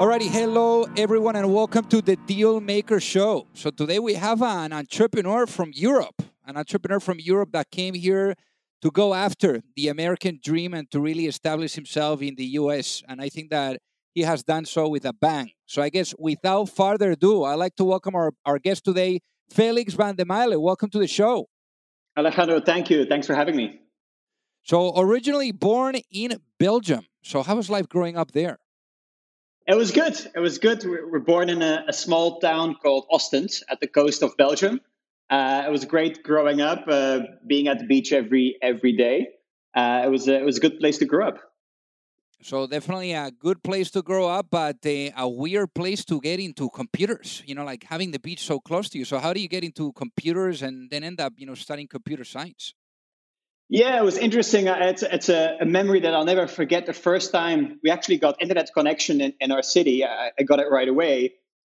Alrighty, hello everyone, and welcome to the Deal Maker Show. So today we have an entrepreneur from Europe, an entrepreneur from Europe that came here to go after the American dream and to really establish himself in the US. And I think that he has done so with a bang. So I guess without further ado, I'd like to welcome our, our guest today, Felix van de Maele. Welcome to the show. Alejandro, thank you. Thanks for having me. So originally born in Belgium. So how was life growing up there? It was good. It was good. We were born in a, a small town called Ostend at the coast of Belgium. Uh, it was great growing up, uh, being at the beach every every day. Uh, it was a, it was a good place to grow up. So definitely a good place to grow up, but uh, a weird place to get into computers. You know, like having the beach so close to you. So how do you get into computers and then end up, you know, studying computer science? Yeah, it was interesting. Uh, it's, it's a, a, memory that I'll never forget. The first time we actually got internet connection in, in our city, I, I, got it right away.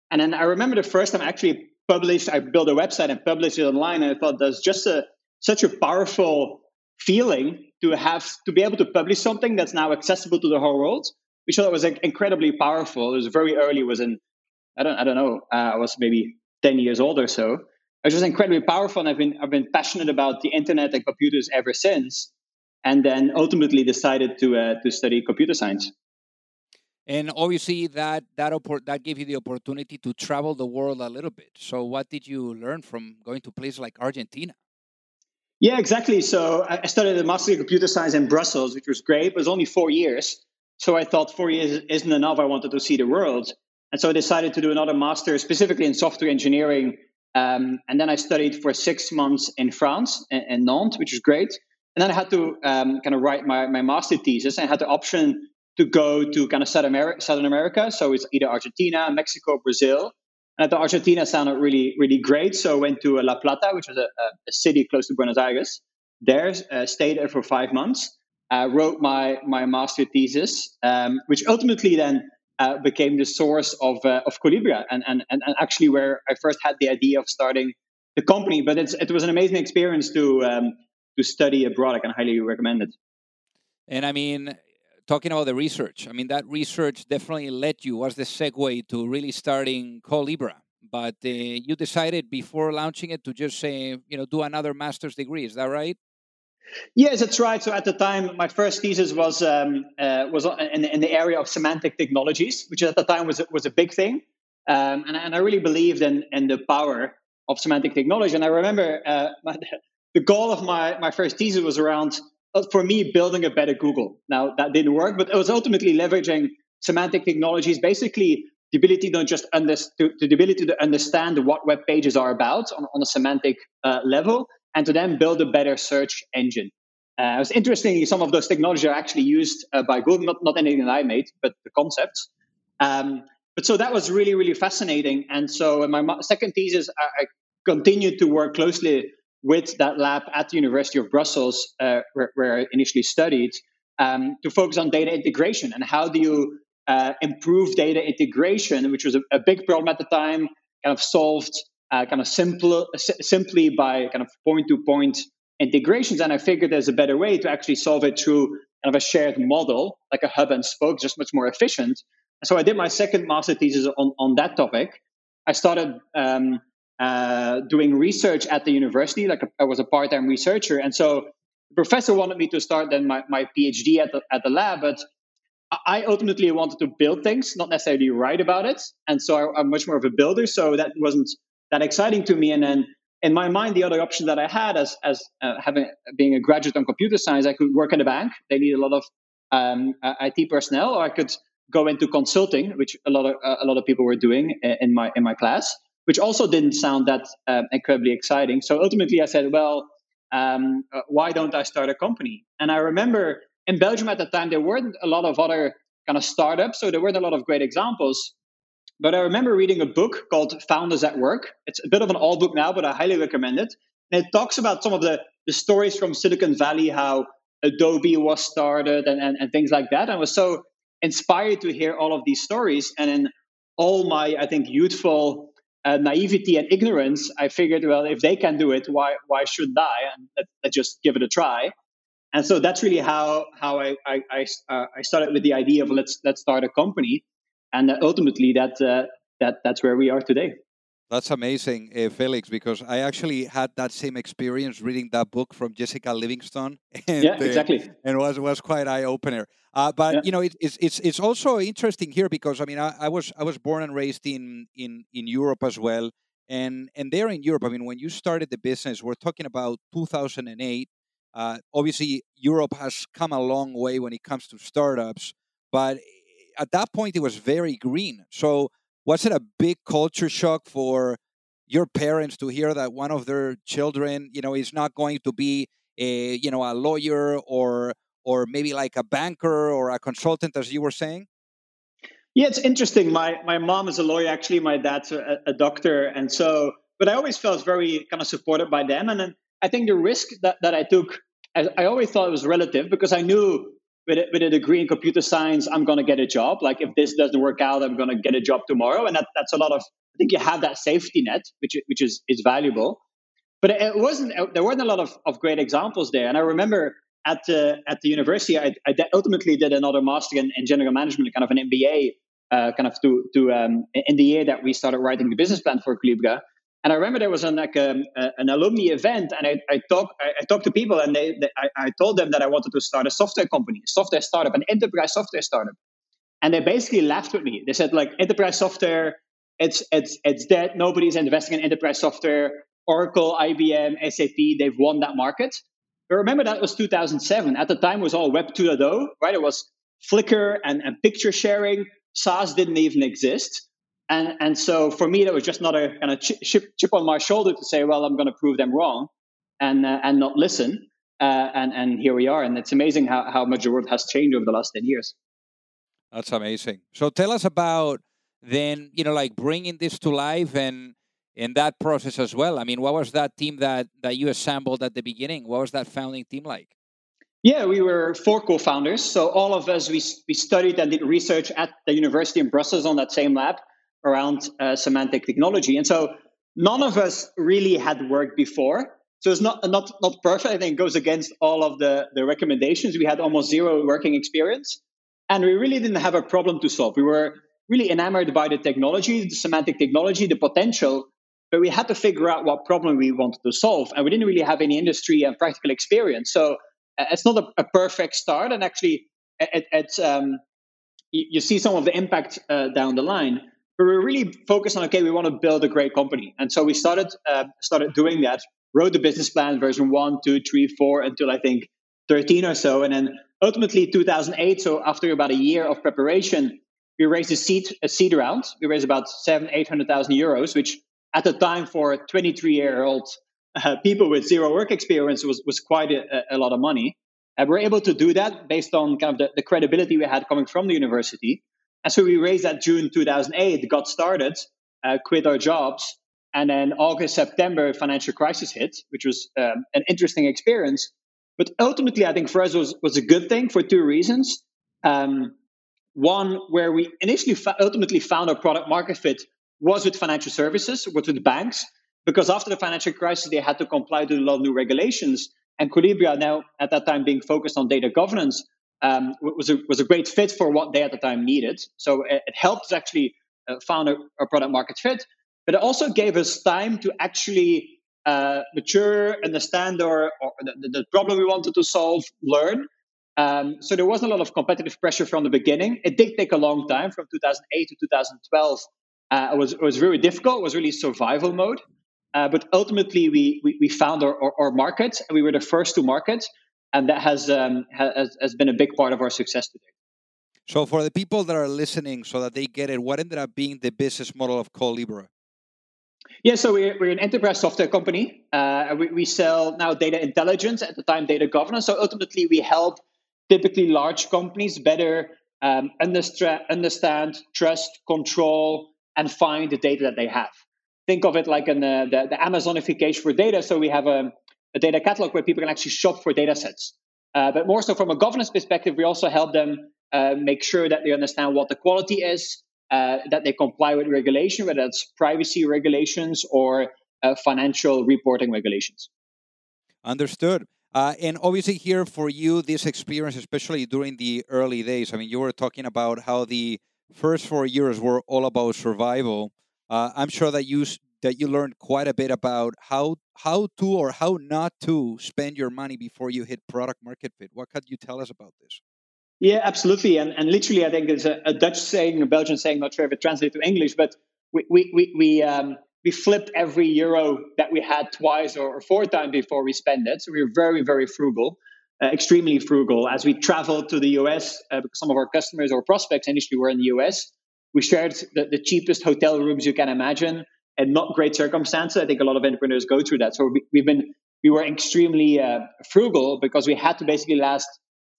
And then I remember the first time I actually published, I built a website and published it online. And I thought that's just a, such a powerful feeling to have, to be able to publish something that's now accessible to the whole world. We thought it was incredibly powerful. It was very early, it was in, I don't, I don't know, uh, I was maybe 10 years old or so it was incredibly powerful. And I've been, I've been passionate about the internet and computers ever since. And then ultimately decided to, uh, to study computer science. And obviously, that that that gave you the opportunity to travel the world a little bit. So, what did you learn from going to places like Argentina? Yeah, exactly. So, I studied a master in computer science in Brussels, which was great. It was only four years, so I thought four years isn't enough. I wanted to see the world, and so I decided to do another master, specifically in software engineering um, and then I studied for six months in France, in, in Nantes, which was great. And then I had to um, kind of write my, my master thesis. I had the option to go to kind of South America, Southern America. So it's either Argentina, Mexico, Brazil. And I thought Argentina sounded really, really great. So I went to La Plata, which was a, a city close to Buenos Aires. There, uh, stayed there for five months. Uh, wrote my my master thesis, um, which ultimately then uh, became the source of uh, of Collibra and, and and actually where I first had the idea of starting the company. But it's it was an amazing experience to um, to study abroad. I can highly recommend it. And I mean, talking about the research, I mean that research definitely led you was the segue to really starting Collibra. But uh, you decided before launching it to just say, you know, do another master's degree. Is that right? Yes, that's right. So at the time, my first thesis was um, uh, was in, in, the area of semantic technologies, which at the time was was a big thing, um, and, and I really believed in in the power of semantic technology. And I remember uh, my, the goal of my my first thesis was around uh, for me building a better Google. Now that didn't work, but it was ultimately leveraging semantic technologies, basically the ability to just understand the ability to understand what web pages are about on, on a semantic uh, level and to then build a better search engine. Uh, it was interesting, some of those technologies are actually used uh, by Google, not, not anything that I made, but the concepts. Um, but so that was really, really fascinating. And so in my second thesis, I, I continued to work closely with that lab at the University of Brussels, uh, where, where, I initially studied, um, to focus on data integration and how do you uh, improve data integration, which was a, a, big problem at the time, kind of solved uh, kind of simple, simply by kind of point to point integrations. And I figured there's a better way to actually solve it through kind of a shared model, like a hub and spoke, just much more efficient. So I did my second master thesis on, on that topic. I started um, uh, doing research at the university, like a, I was a part-time researcher. And so the professor wanted me to start then my, my PhD at the, at the lab, but I ultimately wanted to build things, not necessarily write about it. And so I, I'm much more of a builder. So that wasn't that exciting to me. And then in my mind, the other option that I had as as uh, having being a graduate on computer science, I could work in a bank. They need a lot of um, uh, IT personnel, or I could go into consulting, which a lot of uh, a lot of people were doing in my in my class, which also didn't sound that um, incredibly exciting. So ultimately, I said, well, um, uh, why don't I start a company? And I remember in Belgium at the time there weren't a lot of other kind of startups, so there weren't a lot of great examples. But I remember reading a book called Founders at Work. It's a bit of an old book now, but I highly recommend it. And it talks about some of the, the stories from Silicon Valley, how Adobe was started and, and, and things like that. I was so inspired to hear all of these stories. And in all my, I think, youthful uh, naivety and ignorance, I figured, well, if they can do it, why why shouldn't I? And let, let's just give it a try. And so that's really how how I I, I, uh, I started with the idea of let's let's start a company and ultimately that uh, that that's where we are today. That's amazing, uh, Felix, because I actually had that same experience reading that book from Jessica Livingston. And, yeah, exactly. Uh, and was was quite eye opener. Uh, but yeah. you know, it, it's it's it's also interesting here because I mean, I, I, was I was born and raised in in in Europe as well, and and there in Europe, I mean, when you started the business, we're talking about 2008. Uh, obviously, Europe has come a long way when it comes to startups, but at that point it was very green. So was it a big culture shock for your parents to hear that one of their children, you know, is not going to be a, you know, a lawyer or or maybe like a banker or a consultant, as you were saying? Yeah, it's interesting. My my mom is a lawyer. Actually, my dad's a, a doctor, and so. But I always felt very kind of supported by them, and then I think the risk that, that I took, I, I always thought it was relative because I knew with a, with a degree in computer science, I'm going to get a job. Like if this doesn't work out, I'm going to get a job tomorrow. And that, that's a lot of, I think you have that safety net, which, which is, is valuable. But it wasn't, there weren't a lot of, of great examples there. And I remember at the, at the university, I, I ultimately did another master in, in general management, kind of an MBA, uh, kind of to, to um, in the year that we started writing the business plan for Collibra. And I remember there was an, like um, an alumni event, and I, I talked I, I, to people, and they, they I, I, told them that I wanted to start a software company, a software startup, an enterprise software startup, and they basically laughed at me. They said like enterprise software, it's it's it's dead. Nobody's investing in enterprise software. Oracle, IBM, SAP, they've won that market. But remember that was 2007. At the time, it was all Web 2.0, right? It was Flickr and, and picture sharing. SaaS didn't even exist. And, and so for me, that was just not a kind of chip, chip on my shoulder to say, well, I'm going to prove them wrong and, uh, and not listen. Uh, and, and here we are. And it's amazing how, how much the world has changed over the last 10 years. That's amazing. So tell us about then, you know, like bringing this to life and in that process as well. I mean, what was that team that, that you assembled at the beginning? What was that founding team like? Yeah, we were four co-founders. So all of us, we, we studied and did research at the university in Brussels on that same lab around uh, semantic technology. And so none of us really had worked before. So it's not not not perfect. I think goes against all of the, the recommendations. We had almost zero working experience. And we really didn't have a problem to solve. We were really enamored by the technology, the semantic technology, the potential, but we had to figure out what problem we wanted to solve. And we didn't really have any industry and practical experience. So uh, it's not a, a perfect start. And actually, it, it's um, you, you, see some of the impact uh, down the line but we really focused on okay, we want to build a great company, and so we started uh, started doing that. Wrote the business plan version one, two, three, four until I think thirteen or so, and then ultimately 2008. So after about a year of preparation, we raised a seed a seed round. We raised about seven eight hundred thousand euros, which at the time for 23 year old uh, people with zero work experience was was quite a, a lot of money. And we we're able to do that based on kind of the, the credibility we had coming from the university. And so we raised that June 2008, got started, uh, quit our jobs, and then August, September, financial crisis hit, which was um, an interesting experience. But ultimately, I think for us was was a good thing for two reasons. Um, one, where we initially fa- ultimately found our product market fit was with financial services, was with banks, because after the financial crisis, they had to comply to a lot of new regulations. And Collibra, now at that time being focused on data governance, um, was a, was a great fit for what they at the time needed. So it, it helped us actually uh, found a, a, product market fit, but it also gave us time to actually uh, mature, understand our, or the, the, problem we wanted to solve, learn. Um, so there wasn't a lot of competitive pressure from the beginning. It did take a long time, from 2008 to 2012. Uh, it was it was very difficult. It was really survival mode. Uh, but ultimately, we, we, we found our, our, our, market, and we were the first to market, and that has, um, has has been a big part of our success today. So, for the people that are listening, so that they get it, what ended up being the business model of Collibra? Yeah, so we're, we're an enterprise software company. Uh, we, we sell now data intelligence, at the time, data governance. So, ultimately, we help typically large companies better um, understand, understand, trust, control, and find the data that they have think of it like an, uh, the, the Amazonification for data. So we have a, a, data catalog where people can actually shop for data sets. Uh, but more so from a governance perspective, we also help them uh, make sure that they understand what the quality is, uh, that they comply with regulation, whether it's privacy regulations or uh, financial reporting regulations. Understood. Uh, and obviously, here for you, this experience, especially during the early days, I mean, you were talking about how the first four years were all about survival. Uh, I'm sure that you that you learned quite a bit about how how to or how not to spend your money before you hit product market fit. What could you tell us about this? Yeah, absolutely. And and literally, I think there's a, a Dutch saying, a Belgian saying, not sure if it translates to English, but we we we we, um, we flipped every euro that we had twice or, four times before we spend it. So we were very very frugal. Uh, extremely frugal as we traveled to the US uh, because some of our customers or prospects initially were in the US we shared the, the cheapest hotel rooms you can imagine and not great circumstances. I think a lot of entrepreneurs go through that. So we, have been we were extremely uh, frugal because we had to basically last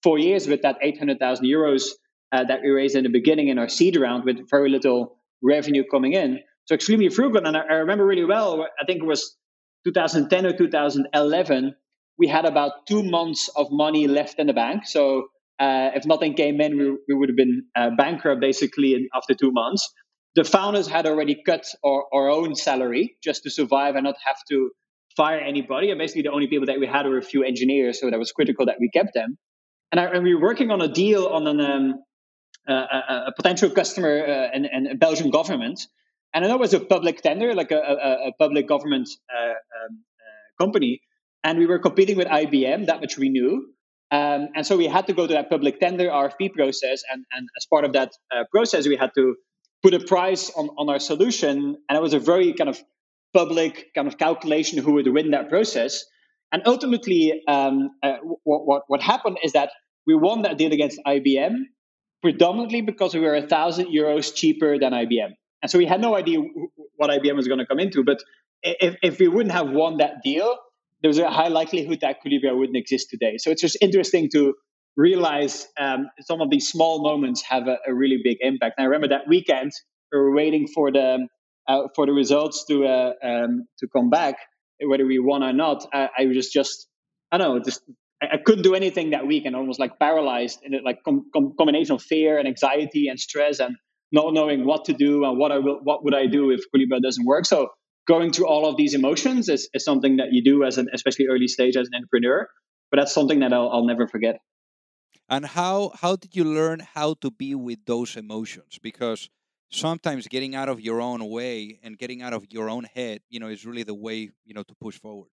four years with that 800,000 euros uh, that we raised in the beginning in our seed round with very little revenue coming in. So extremely frugal. And I, I remember really well, I think it was 2010 or 2011, we had about two months of money left in the bank. So uh, if nothing came in, we, we would have been uh, bankrupt basically in, after two months. The founders had already cut our, our own salary just to survive and not have to fire anybody. And basically, the only people that we had were a few engineers, so that was critical that we kept them. And, I, and we were working on a deal on an, um, uh, a, a, potential customer uh, and, and a Belgian government. And I know it was a public tender, like a, a, a public government uh, um, uh, company. And we were competing with IBM, that much we knew. Um, and so we had to go to that public tender RFP process. And, and as part of that uh, process, we had to put a price on, on our solution. And it was a very kind of public kind of calculation who would win that process. And ultimately, um, uh, what, what, what happened is that we won that deal against IBM predominantly because we were a thousand euros cheaper than IBM. And so we had no idea what IBM was going to come into. But if, if we wouldn't have won that deal, there's a high likelihood that Collibra wouldn't exist today. So it's just interesting to realize um, some of these small moments have a, a, really big impact. And I remember that weekend we were waiting for the uh, for the results to uh, um, to come back, whether we won or not. I, I was just I don't know just. I, couldn't do anything that week and almost like paralyzed in it, like com- com- combination of fear and anxiety and stress and not knowing what to do and what I will, what would I do if Collibra doesn't work. So going through all of these emotions is, is something that you do as an especially early stage as an entrepreneur but that's something that I'll, I'll never forget and how how did you learn how to be with those emotions because sometimes getting out of your own way and getting out of your own head you know is really the way you know to push forward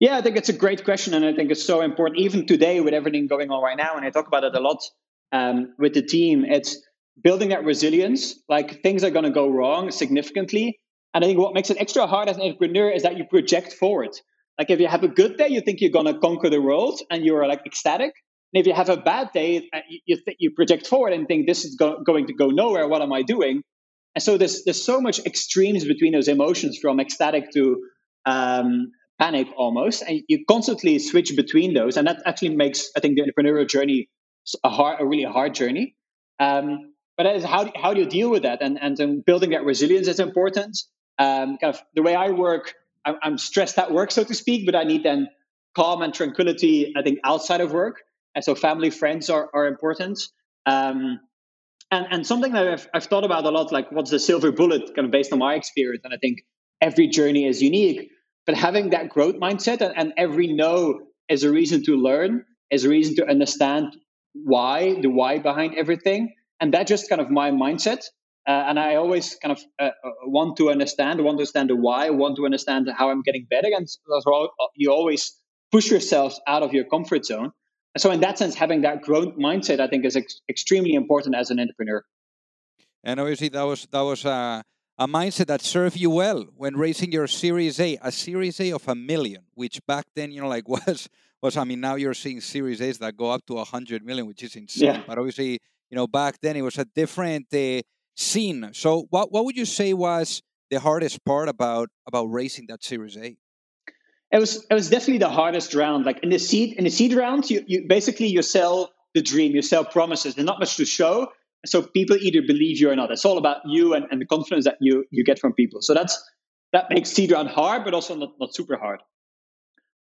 yeah i think it's a great question and i think it's so important even today with everything going on right now and i talk about it a lot um, with the team it's building that resilience like things are going to go wrong significantly and I think what makes it extra hard as an entrepreneur is that you project forward. Like if you have a good day, you think you're going to conquer the world and you're like ecstatic. And if you have a bad day, uh, you, th- you project forward and think this is go- going to go nowhere. What am I doing? And so there's, there's so much extremes between those emotions from ecstatic to um, panic almost. And you constantly switch between those. And that actually makes, I think, the entrepreneurial journey a, hard, a really hard journey. Um, but that is how, how do you deal with that? And, and building that resilience is important um, kind of the way I work, I'm, I'm, stressed at work, so to speak, but I need then calm and tranquility, I think, outside of work. And so family, friends are, are important. Um, and, and something that I've, I've thought about a lot, like what's the silver bullet, kind of based on my experience. And I think every journey is unique, but having that growth mindset and, and every no is a reason to learn, is a reason to understand why, the why behind everything. And that just kind of my mindset. Uh, and I always kind of uh, uh want to understand, want to understand the why, want to understand how I'm getting better. And so you always push yourselves out of your comfort zone. And so, in that sense, having that growth mindset, I think, is ex- extremely important as an entrepreneur. And obviously, that was that was a, a mindset that served you well when raising your Series A, a Series A of a million, which back then, you know, like was was. I mean, now you're seeing Series A's that go up to a hundred million, which is insane. Yeah. But obviously, you know, back then it was a different uh, scene. So, what what would you say was the hardest part about about raising that Series A? It was it was definitely the hardest round. Like in the seed in the seed round, you, you basically you sell the dream, you sell promises. There's not much to show. So people either believe you or not. It's all about you and, and the confidence that you you get from people. So that's that makes seed round hard, but also not, not super hard.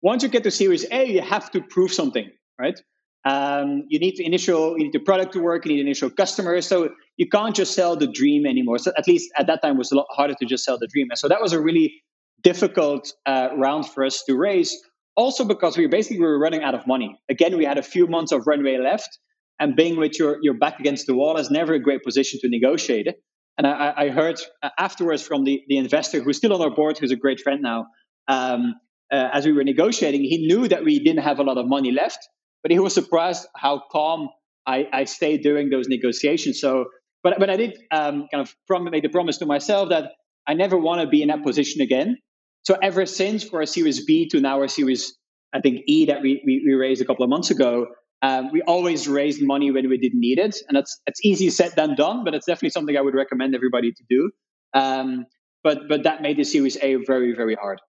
Once you get to Series A, you have to prove something, right? Um, you need the initial, you need the product to work, you need initial customers. So you can't just sell the dream anymore. So at least at that time, was a lot harder to just sell the dream. And so that was a really difficult uh, round for us to raise. Also because we basically were running out of money. Again, we had a few months of runway left, and being with your your back against the wall is never a great position to negotiate. And I, I heard uh, afterwards from the, the investor who's still on our board, who's a great friend now, um, uh, as we were negotiating, he knew that we didn't have a lot of money left, but he was surprised how calm I, I stayed during those negotiations. So, but but I did um, kind of prom- make the promise to myself that I never want to be in that position again. So ever since for a Series B to now a Series, I think E that we, we, we raised a couple of months ago, um, we always raised money when we didn't need it, and that's it's easy said than done, but it's definitely something I would recommend everybody to do. Um, but but that made the Series A very very hard.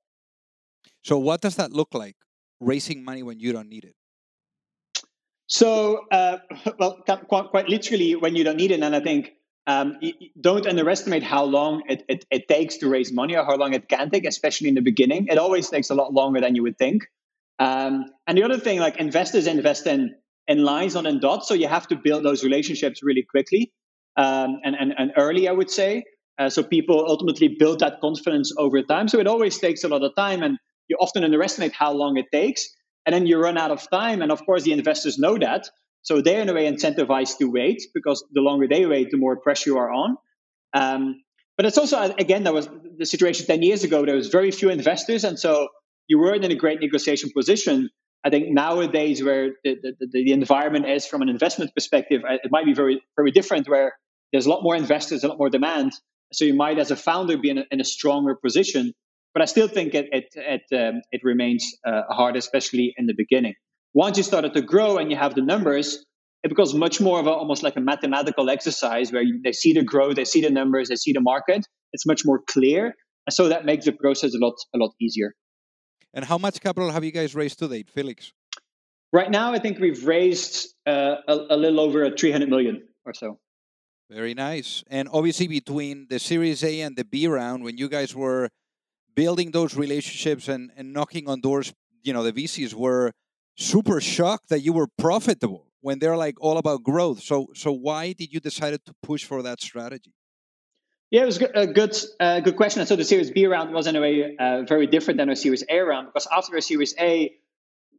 So what does that look like? Raising money when you don't need it. So uh, well, quite, quite literally when you don't need it, and I think um, don't underestimate how long it, it, it, takes to raise money or how long it can take, especially in the beginning. It always takes a lot longer than you would think. Um, and the other thing, like investors invest in in lines, not in dots, so you have to build those relationships really quickly um, and, and and early, I would say. Uh, so people ultimately build that confidence over time. So it always takes a lot of time, and you often underestimate how long it takes, and then you run out of time. And of course, the investors know that, so they're in a way incentivized to wait because the longer they wait, the more pressure you are on. Um, but it's also again that was the situation ten years ago. There was very few investors, and so you weren't in a great negotiation position. I think nowadays, where the, the, the environment is from an investment perspective, uh, it might be very very different. Where there's a lot more investors, a lot more demand, so you might, as a founder, be in a, in a stronger position. But I still think it it it, um, it remains uh, hard, especially in the beginning. Once you started to grow and you have the numbers, it becomes much more of a, almost like a mathematical exercise where you, they see the growth, they see the numbers, they see the market. It's much more clear, and so that makes the process a lot a lot easier. And how much capital have you guys raised to date, Felix? Right now, I think we've raised uh, a, a little over 300 million or so. Very nice. And obviously, between the Series A and the B round, when you guys were building those relationships and, and knocking on doors, you know, the VCs were super shocked that you were profitable when they're like all about growth. So so why did you decide to push for that strategy? Yeah, it was a good uh, good question. so the Series B round was in a way uh, very different than a Series A round because after a Series A,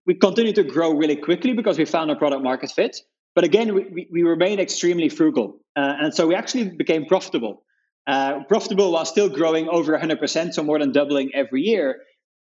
we continued to grow really quickly because we found a product market fit. But again, we, we remained extremely frugal, uh, and so we actually became profitable. Uh, profitable while still growing over 100%, so more than doubling every year.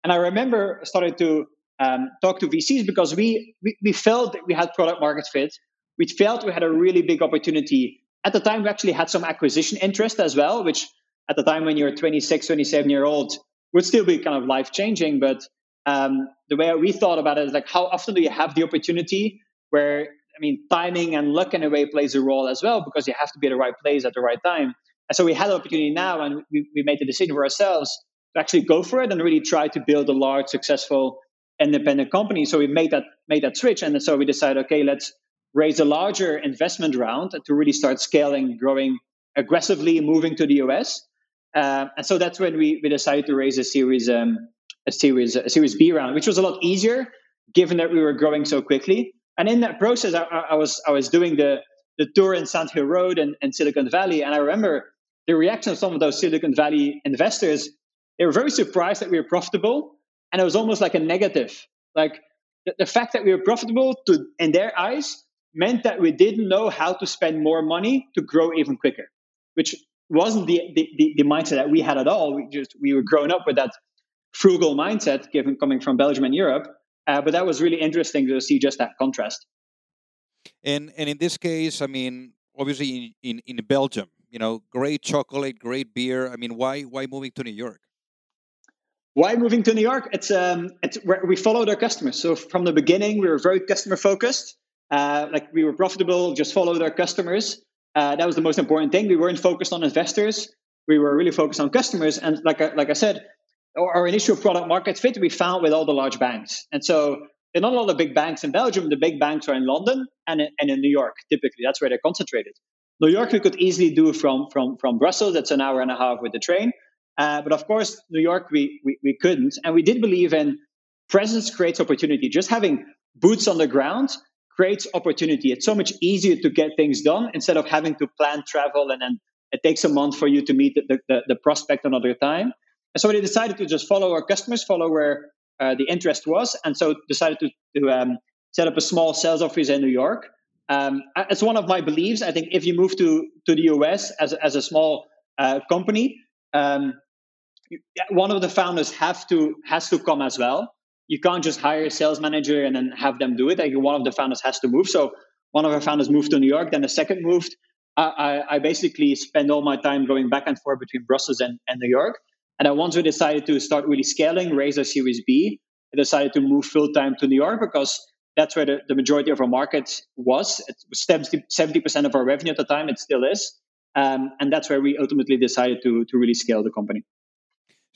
And I remember starting to um, talk to VCs because we, we, we felt that we had product market fit. We felt we had a really big opportunity. At the time, we actually had some acquisition interest as well, which at the time when you're 26, 27 year old would still be kind of life changing. But um, the way we thought about it is like, how often do you have the opportunity where, I mean, timing and luck in a way plays a role as well because you have to be at the right place at the right time. And so we had an opportunity now and we, we made the decision for ourselves to actually go for it and really try to build a large, successful independent company. So we made that made that switch, and so we decided, okay, let's raise a larger investment round to really start scaling, growing aggressively, moving to the US. Uh, and so that's when we, we decided to raise a series um, a series a series B round, which was a lot easier given that we were growing so quickly. And in that process, I, I was I was doing the the tour in Sand Hill Road and, and Silicon Valley, and I remember the reaction of some of those Silicon Valley investors. They were very surprised that we were profitable and it was almost like a negative. Like the, the fact that we were profitable to in their eyes meant that we didn't know how to spend more money to grow even quicker, which wasn't the, the, the, mindset that we had at all. We just we were growing up with that frugal mindset, given coming from Belgium and Europe. Uh, but that was really interesting to see just that contrast. And and in this case, I mean, obviously in, in, in Belgium, you know, great chocolate, great beer. I mean, why why moving to New York? Why moving to New York? It's um, it's we followed our customers. So from the beginning, we were very customer focused. Uh, like we were profitable, just followed our customers. Uh, that was the most important thing. We weren't focused on investors. We were really focused on customers. And like I, like I said, our, our initial product market fit we found with all the large banks. And so there are not a lot of big banks in Belgium. The big banks are in London and in, and in New York. Typically, that's where they're concentrated. New York we could easily do from from from Brussels. That's an hour and a half with the train. Uh, but of course, New York we, we we couldn't, and we did believe in presence creates opportunity. Just having boots on the ground creates opportunity. It's so much easier to get things done instead of having to plan travel and then it takes a month for you to meet the, the, the prospect another time. And so we decided to just follow our customers, follow where uh, the interest was, and so decided to, to um, set up a small sales office in New York. Um, it's one of my beliefs. I think if you move to, to the US as, as a small uh, company, um, one of the founders have to has to come as well you can't just hire a sales manager and then have them do it. Like one of the founders has to move. So one of our founders moved to New York, then the second moved. I, I, basically spend all my time going back and forth between Brussels and, and New York. And then once we decided to start really scaling, raise our Series B, I decided to move full time to New York because that's where the, the majority of our market was. It was 70% of our revenue at the time. It still is. Um, and that's where we ultimately decided to, to really scale the company.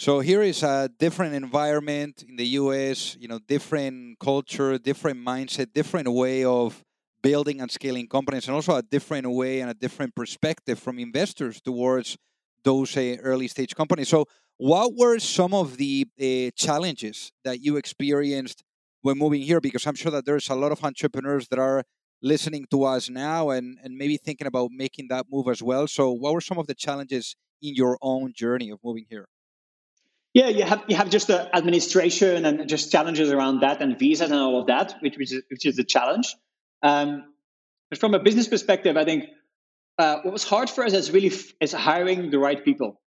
So here is a different environment in the US, you know, different culture, different mindset, different way of building and scaling companies, and also a different way and a different perspective from investors towards those uh, early stage companies. So, what were some of the uh, challenges that you experienced when moving here? Because I'm sure that there's a lot of entrepreneurs that are listening to us now and, and maybe thinking about making that move as well. So, what were some of the challenges in your own journey of moving here? Yeah, you have you have just the administration and just challenges around that and visas and all of that, which which is, which is a challenge. Um, but from a business perspective, I think uh, what was hard for us is really f- is hiring the right people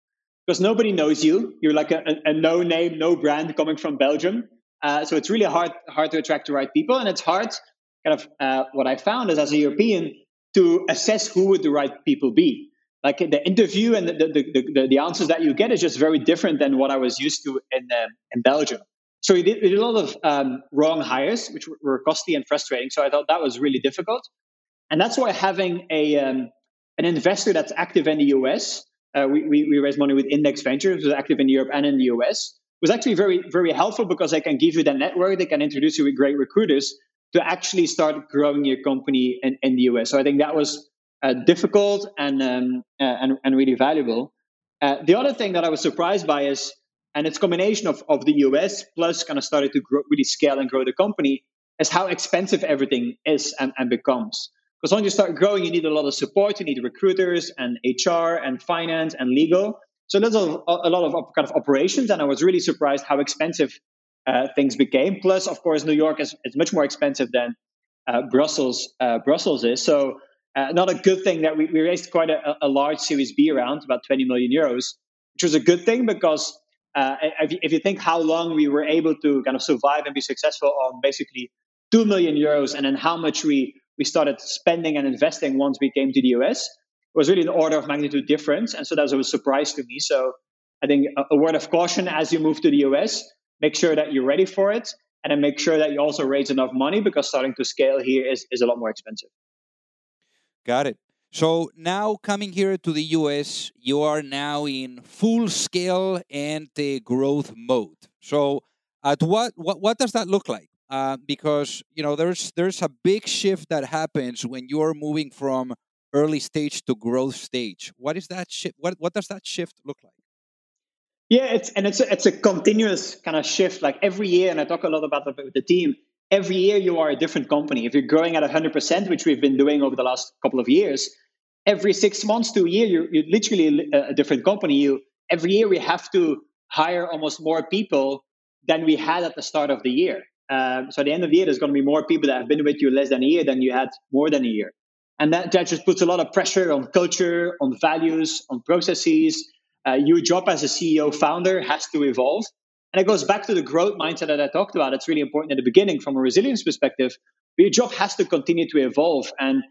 because nobody knows you. You're like a, a, a no name, no brand coming from Belgium, uh, so it's really hard hard to attract the right people, and it's hard. Kind of uh, what I found is as a European to assess who would the right people be like the interview and the, the, the, the, answers that you get is just very different than what I was used to in, um, in Belgium. So we did, we did a lot of um, wrong hires, which were costly and frustrating. So I thought that was really difficult. And that's why having a, um, an investor that's active in the US, uh, we, we, we raised money with Index Ventures, who's active in Europe and in the US, was actually very, very helpful because they can give you the network, they can introduce you with great recruiters to actually start growing your company in, in the US. So I think that was uh, difficult and, um, uh, and, and really valuable. Uh, the other thing that I was surprised by is, and it's combination of, of the US plus kind of started to grow, really scale and grow the company, is how expensive everything is and, and becomes. Because once you start growing, you need a lot of support. You need recruiters and HR and finance and legal. So there's a, a lot of kind of operations, and I was really surprised how expensive uh, things became. Plus, of course, New York is, is much more expensive than uh, Brussels. Uh, Brussels is so. Uh, not a good thing that we, we raised quite a, a, large Series B round, about 20 million euros, which was a good thing because uh, if, you, if, you, think how long we were able to kind of survive and be successful on basically 2 million euros and then how much we, we started spending and investing once we came to the US it was really an order of magnitude difference. And so that was a surprise to me. So I think a, a word of caution as you move to the US, make sure that you're ready for it and then make sure that you also raise enough money because starting to scale here is, is a lot more expensive. Got it. So now coming here to the US, you are now in full scale and the growth mode. So at what what what does that look like? Uh, because you know there's there's a big shift that happens when you are moving from early stage to growth stage. What is that shift? What what does that shift look like? Yeah, it's and it's a, it's a continuous kind of shift. Like every year, and I talk a lot about it with the team every year you are a different company. If you're growing at 100%, which we've been doing over the last couple of years, every six months to a year, you're, you're literally a different company. You every year we have to hire almost more people than we had at the start of the year. Uh, so at the end of the year, there's going to be more people that have been with you less than a year than you had more than a year. And that, that just puts a lot of pressure on culture, on values, on processes. Uh, your job as a CEO founder has to evolve. And it goes back to the growth mindset that I talked about. It's really important at the beginning from a resilience perspective. But your job has to continue to evolve. And,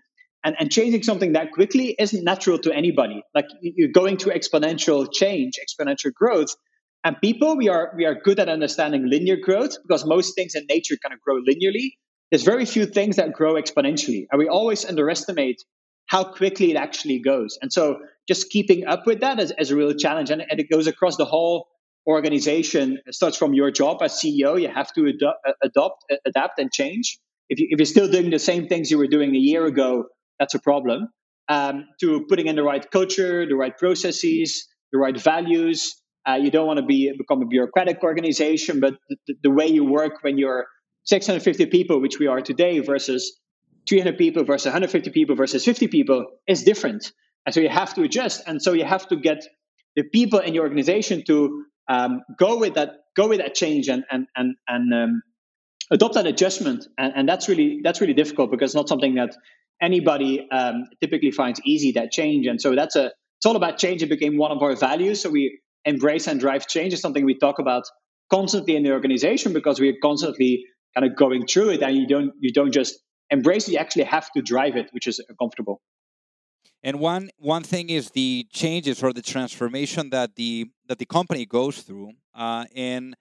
and, and changing something that quickly isn't natural to anybody. Like you're going through exponential change, exponential growth. And people, we are we are good at understanding linear growth because most things in nature kind of grow linearly. There's very few things that grow exponentially, and we always underestimate how quickly it actually goes. And so, just keeping up with that is, is a real challenge, and, and, it goes across the whole organization. Starts from your job as CEO. You have to adu- adopt, adapt, and change. If, you, you're still doing the same things you were doing a year ago, that's a problem. Um, to putting in the right culture, the right processes, the right values, uh, you don't want to be become a bureaucratic organization, but the, the, way you work when you're 650 people, which we are today, versus 300 people versus 150 people versus 50 people is different. And so you have to adjust. And so you have to get the people in your organization to um, go with that, go with that change and and and and um, adopt that adjustment. And, and that's really that's really difficult because it's not something that anybody um, typically finds easy. That change. And so that's a it's all about change. It became one of our values. So we embrace and drive change is something we talk about constantly in the organization because we're constantly kind of going through it and you don't you don't just embrace it you actually have to drive it which is uncomfortable and one one thing is the changes or the transformation that the that the company goes through uh, and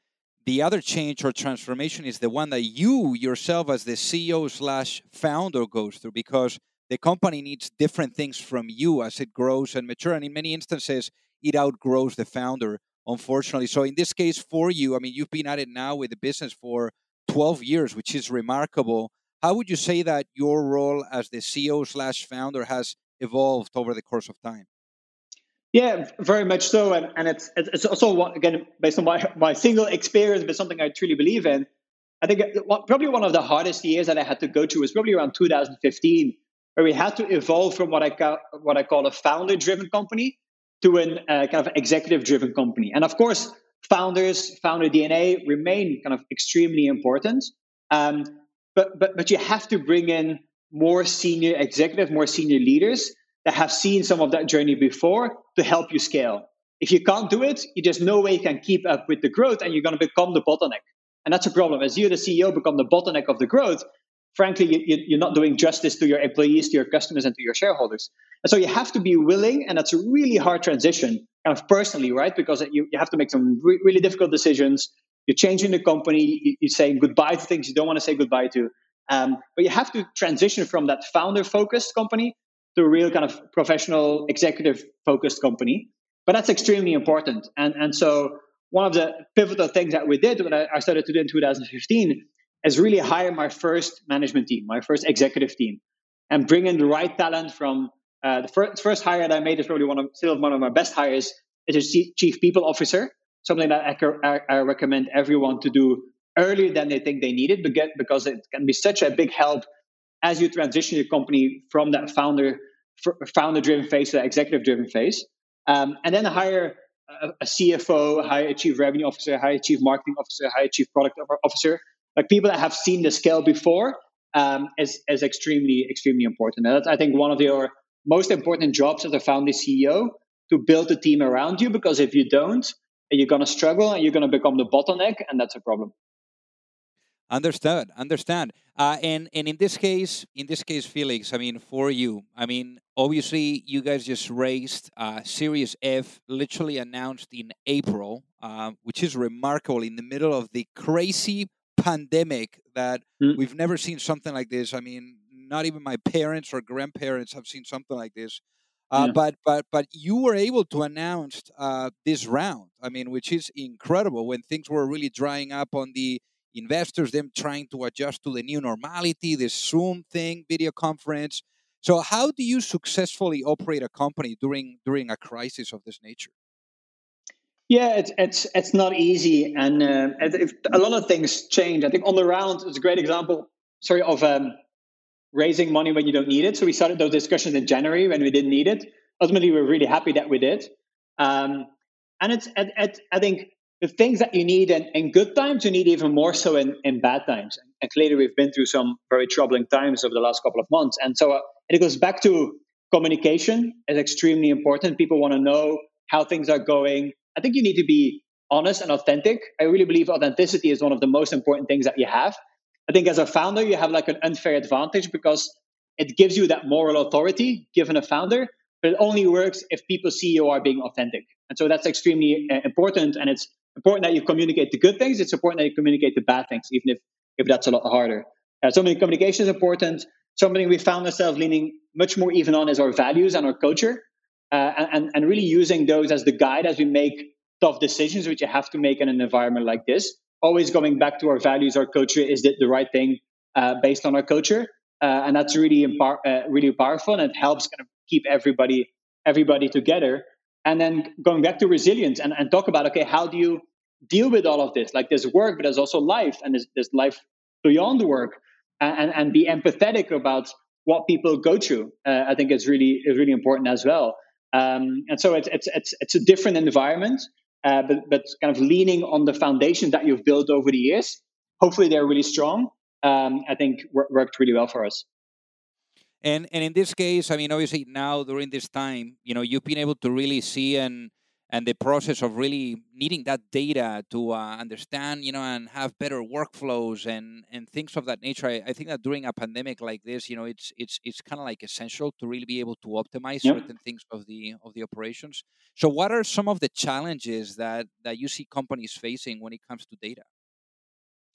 the other change or transformation is the one that you yourself as the ceo slash founder goes through because the company needs different things from you as it grows and matures and in many instances it outgrows the founder, unfortunately. So in this case, for you, I mean, you've been at it now with the business for 12 years, which is remarkable. How would you say that your role as the CEO slash founder has evolved over the course of time? Yeah, very much so, and and it's it's also again based on my my single experience, but something I truly believe in. I think probably one of the hardest years that I had to go through was probably around 2015, where we had to evolve from what I call what I call a founder-driven company to an uh, kind of executive driven company. And of course, founders, founder DNA remain kind of extremely important. Um, but, but, but you have to bring in more senior executive, more senior leaders that have seen some of that journey before to help you scale. If you can't do it, you just no way you can keep up with the growth and you're going to become the bottleneck. And that's a problem. As you, the CEO, become the bottleneck of the growth, frankly, you, are not doing justice to your employees, to your customers, and to your shareholders. And so you have to be willing, and that's a really hard transition, kind of personally, right? Because you, you have to make some re- really difficult decisions. You're changing the company. You're saying goodbye to things you don't want to say goodbye to. Um, but you have to transition from that founder focused company to a real kind of professional, executive focused company. But that's extremely important. And, and so one of the pivotal things that we did when I, I started to do in 2015 is really hire my first management team, my first executive team, and bring in the right talent from uh, the first, first hire that I made is probably one of still one of my best hires is a chief people officer. Something that I, I, recommend everyone to do earlier than they think they need it, because it can be such a big help as you transition your company from that founder founder driven phase to that executive driven phase. Um, and then hire a, CFO, hire a chief revenue officer, hire a chief marketing officer, hire a chief product officer, like people that have seen the scale before um, is, is extremely, extremely important. And that's, I think, one of your most important jobs as a founder CEO to build a team around you, because if you don't, you're going to struggle and you're going to become the bottleneck, and that's a problem. Understood. Understand. Uh, and and in this case, in this case, Felix, I mean, for you, I mean, obviously, you guys just raised uh, Series F, literally announced in April, uh, which is remarkable in the middle of the crazy pandemic that mm. we've never seen something like this. I mean, not even my parents or grandparents have seen something like this. Uh, yeah. But but but you were able to announce uh, this round. I mean, which is incredible when things were really drying up on the investors, them trying to adjust to the new normality, this Zoom thing, video conference. So, how do you successfully operate a company during during a crisis of this nature? Yeah, it's it's it's not easy, and uh, a lot of things change. I think on the round it's a great example. Sorry of um, raising money when you don't need it. So we started those discussions in January when we didn't need it. Ultimately, we're really happy that we did. Um, and it's it, it, I think the things that you need in, in good times, you need even more so in, in bad times. And clearly, we've been through some very troubling times over the last couple of months. And so uh, it goes back to communication is extremely important. People want to know how things are going. I think you need to be honest and authentic. I really believe authenticity is one of the most important things that you have. I think as a founder, you have like an unfair advantage because it gives you that moral authority given a founder, but it only works if people see you are being authentic. And so that's extremely uh, important. And it's important that you communicate the good things. It's important that you communicate the bad things, even if, if that's a lot harder. Uh, so many communication is important. Something we found ourselves leaning much more even on is our values and our culture, uh, and, and really using those as the guide as we make tough decisions, which you have to make in an environment like this. Always going back to our values, our culture is the, the right thing uh, based on our culture, uh, and that's really uh, really powerful, and it helps kind of keep everybody everybody together. And then going back to resilience and, and talk about okay, how do you deal with all of this? Like there's work, but there's also life, and there's, there's life beyond work, and, and be empathetic about what people go through. Uh, I think it's really is really important as well. Um, and so it's it's it's it's a different environment, uh, but but kind of leaning on the foundation that you've built over the years. Hopefully, they're really strong. Um, I think worked really well for us. And and in this case, I mean, obviously now during this time, you know, you've been able to really see and and the process of really needing that data to uh, understand, you know, and have better workflows and and things of that nature. I, I think that during a pandemic like this, you know, it's it's it's kind of like essential to really be able to optimize yep. certain things of the of the operations. So, what are some of the challenges that that you see companies facing when it comes to data?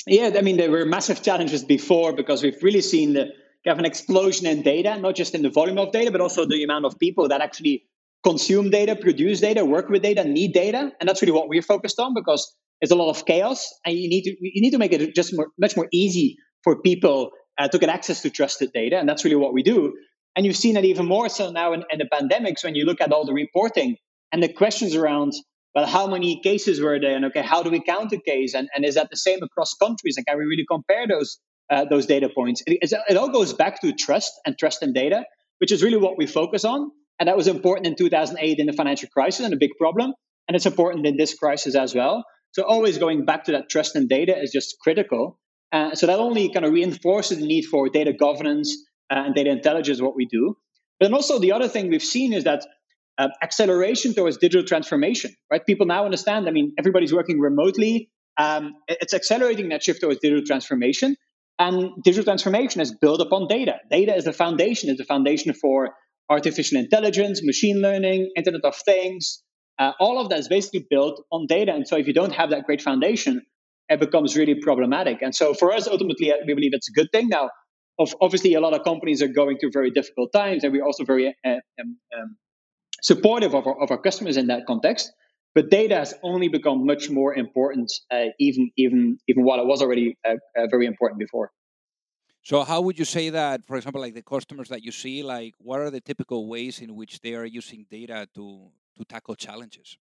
Yeah, I mean, there were massive challenges before because we've really seen the have an explosion in data, not just in the volume of data, but also the amount of people that actually consume data, produce data, work with data, need data, and that's really what we're focused on because there's a lot of chaos, and you need to you need to make it just more, much more easy for people uh, to get access to trusted data, and that's really what we do. And you've seen that even more so now in, in the pandemics when you look at all the reporting and the questions around well, how many cases were there? And okay, how do we count a case? And, and is that the same across countries? And can we really compare those uh, those data points. It, it, all goes back to trust and trust in data, which is really what we focus on. And that was important in 2008 in the financial crisis and a big problem. And it's important in this crisis as well. So always going back to that trust in data is just critical. Uh, so that only kind of reinforces the need for data governance uh, and data intelligence, what we do. But then also the other thing we've seen is that uh, acceleration towards digital transformation, right? People now understand, I mean, everybody's working remotely. Um, it's accelerating that shift towards digital transformation. And digital transformation is built upon data. Data is the foundation, is the foundation for artificial intelligence, machine learning, Internet of Things. Uh, all of that is basically built on data. And so if you don't have that great foundation, it becomes really problematic. And so for us, ultimately, we believe it's a good thing. Now, obviously, a lot of companies are going through very difficult times, and we're also very uh, um, um, supportive of our, of our customers in that context. But data has only become much more important, uh, even even even while it was already uh, uh, very important before. So, how would you say that, for example, like the customers that you see, like what are the typical ways in which they are using data to to tackle challenges?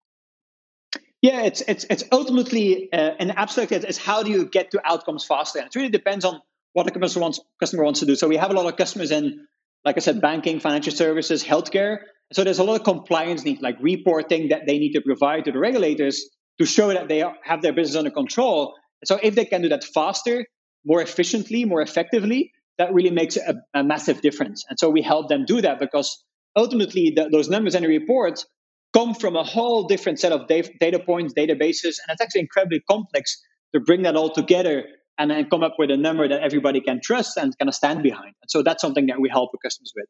Yeah, it's it's it's ultimately uh, an abstract. It's how do you get to outcomes faster? And it really depends on what the customer wants customer wants to do. So we have a lot of customers in, like I said, banking, financial services, healthcare, so there's a lot of compliance needs, like reporting that they need to provide to the regulators to show that they have their business under control. So if they can do that faster, more efficiently, more effectively, that really makes a, a massive difference. And so we help them do that because ultimately the, those numbers and the reports come from a whole different set of data points, databases, and it's actually incredibly complex to bring that all together and then come up with a number that everybody can trust and kind of stand behind. And so that's something that we help our customers with.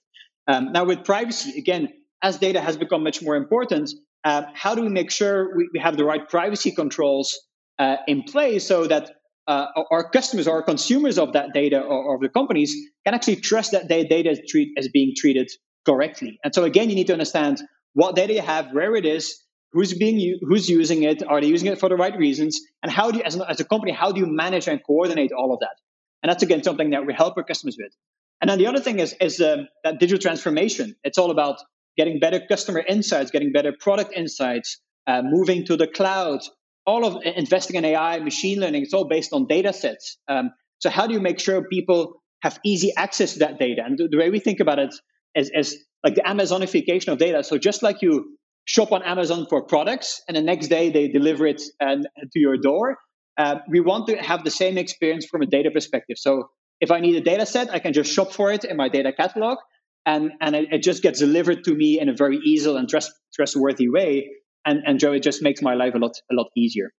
Um, now with privacy, again, as data has become much more important, uh, how do we make sure we, we have the right privacy controls uh, in place so that uh, our customers or consumers of that data or, of the companies can actually trust that their data is, treat, is being treated correctly. And so again, you need to understand what data you have, where it is, who's being who's using it, are they using it for the right reasons, and how do you, as, as a company, how do you manage and coordinate all of that? And that's again something that we help our customers with. And then the other thing is is um, that digital transformation. It's all about getting better customer insights, getting better product insights, uh, moving to the cloud, all of investing in AI, machine learning, it's all based on data sets. Um, so how do you make sure people have easy access to that data? And the, the way we think about it is, is like the Amazonification of data. So just like you shop on Amazon for products, and the next day they deliver it and, to your door. Uh, we want to have the same experience from a data perspective. So if I need a data set, I can just shop for it in my data catalog, and and it, it just gets delivered to me in a very easy and trust, trustworthy way. And and Joe, it just makes my life a lot a lot easier.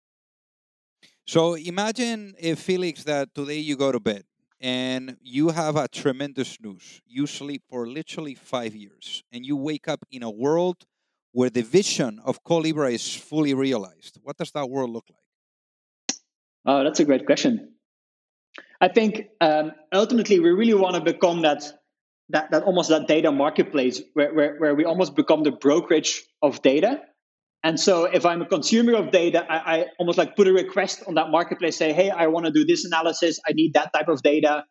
So imagine if Felix that today you go to bed and you have a tremendous news. You sleep for literally five years, and you wake up in a world where the vision of Collibra is fully realized. What does that world look like? Oh, that's a great question. I think um, ultimately we really want to become that that that almost that data marketplace where, where, where we almost become the brokerage of data. And so if I'm a consumer of data, I, I almost like put a request on that marketplace, say, hey, I want to do this analysis, I need that type of data.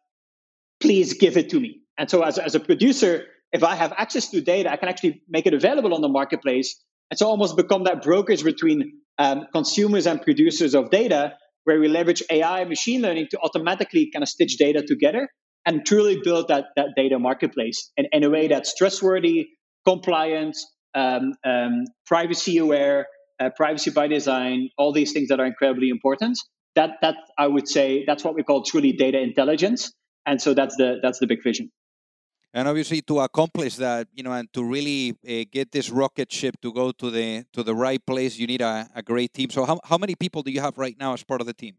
Please give it to me. And so as, as a producer, if I have access to data, I can actually make it available on the marketplace. And so almost become that brokerage between um, consumers and producers of data where we leverage AI machine learning to automatically kind of stitch data together and truly build that, that data marketplace in, in a way that's trustworthy, compliant, um, um, privacy aware, uh, privacy by design, all these things that are incredibly important. That, that I would say that's what we call truly data intelligence. And so that's the, that's the big vision. And obviously, to accomplish that, you know, and to really uh, get this rocket ship to go to the to the right place, you need a, a great team. So, how how many people do you have right now as part of the team?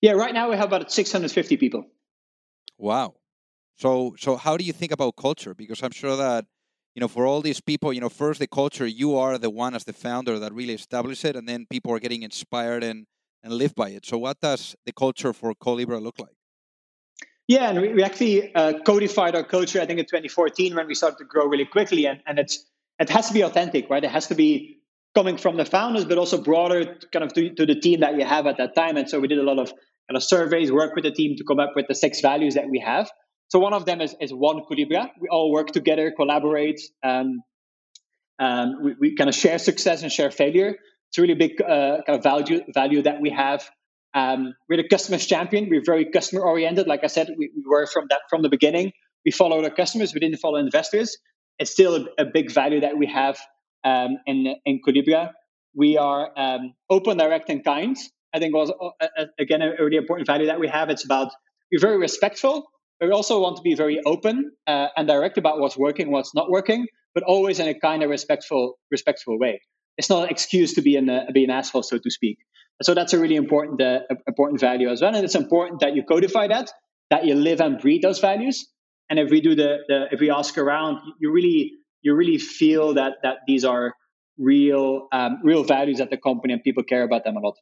Yeah, right now we have about 650 people. Wow. So so how do you think about culture? Because I'm sure that you know for all these people, you know, first the culture, you are the one as the founder that really established it, and then people are getting inspired and and live by it. So, what does the culture for Collibra look like? Yeah, and we, we actually uh, codified our culture, I think, in 2014 when we started to grow really quickly. And, and it's it has to be authentic, right? It has to be coming from the founders, but also broader kind of to, to the team that you have at that time. And so we did a lot of kind of surveys, work with the team to come up with the six values that we have. So one of them is, is one Collibra. We all work together, collaborate. Um, um, we, we kind of share success and share failure. It's a really big uh, kind of value value that we have. Um, we're the customer's champion. We're very customer oriented. Like I said, we, we, were from that from the beginning. We followed our customers. We didn't follow investors. It's still a, a big value that we have um, in in Collibra. We are um, open, direct, and kind. I think was uh, uh, again a really important value that we have. It's about we're very respectful, but we also want to be very open uh, and direct about what's working, what's not working, but always in a kind of respectful respectful way. It's not an excuse to be an uh, be an asshole, so to speak. So that's a really important uh, important value as well, and it's important that you codify that, that you live and breathe those values. And if we do the, the if we ask around, you really you really feel that that these are real um, real values at the company, and people care about them a lot.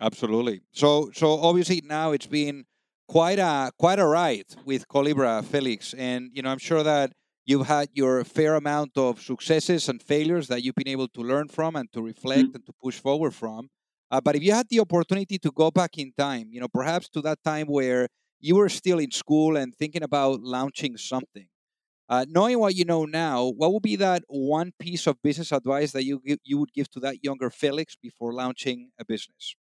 Absolutely. So so obviously now it's been quite a quite a ride with Collibra, Felix, and you know I'm sure that you've had your fair amount of successes and failures that you've been able to learn from and to reflect mm-hmm. and to push forward from. Uh, but if you had the opportunity to go back in time, you know, perhaps to that time where you were still in school and thinking about launching something, uh, knowing what you know now, what would be that one piece of business advice that you you would give to that younger Felix before launching a business?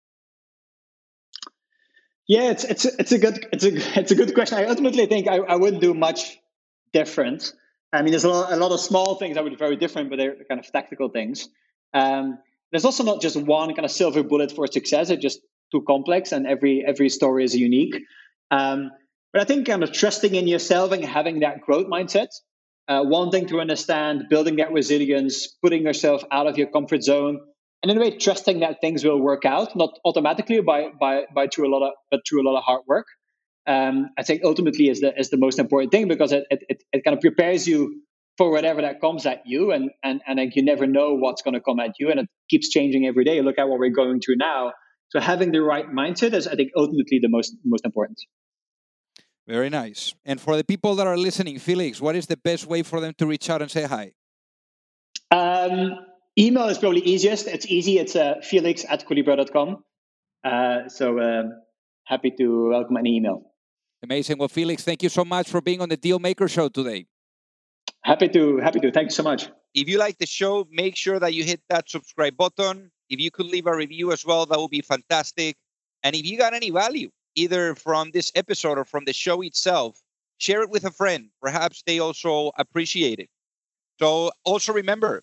Yeah, it's it's it's a good it's a it's a good question. I ultimately think I, I wouldn't do much different. I mean, there's a lot, a lot of small things that would be very different, but they're kind of tactical things. Um, there's also not just one kind of silver bullet for success. It's just too complex, and every every story is unique. Um, but I think kind of trusting in yourself and having that growth mindset, uh, wanting to understand, building that resilience, putting yourself out of your comfort zone, and in a way trusting that things will work out, not automatically by by by through a lot of but through a lot of hard work. Um, I think ultimately is the is the most important thing because it it, it kind of prepares you for whatever that comes at you. And and and like you never know what's going to come at you and it keeps changing every day. Look at what we're going through now. So having the right mindset is i think ultimately the most most important. Very nice. And for the people that are listening felix what is the best way for them to reach out and say hi? Um, email is probably easiest it's easy it's uh, felix at collibra.com uh, so um, happy to welcome an email amazing well felix thank you so much for being on the deal maker show today Happy to, happy to. Thank you so much. If you like the show, make sure that you hit that subscribe button. If you could leave a review as well, that would be fantastic. And if you got any value, either from this episode or from the show itself, share it with a friend. Perhaps they also appreciate it. So also remember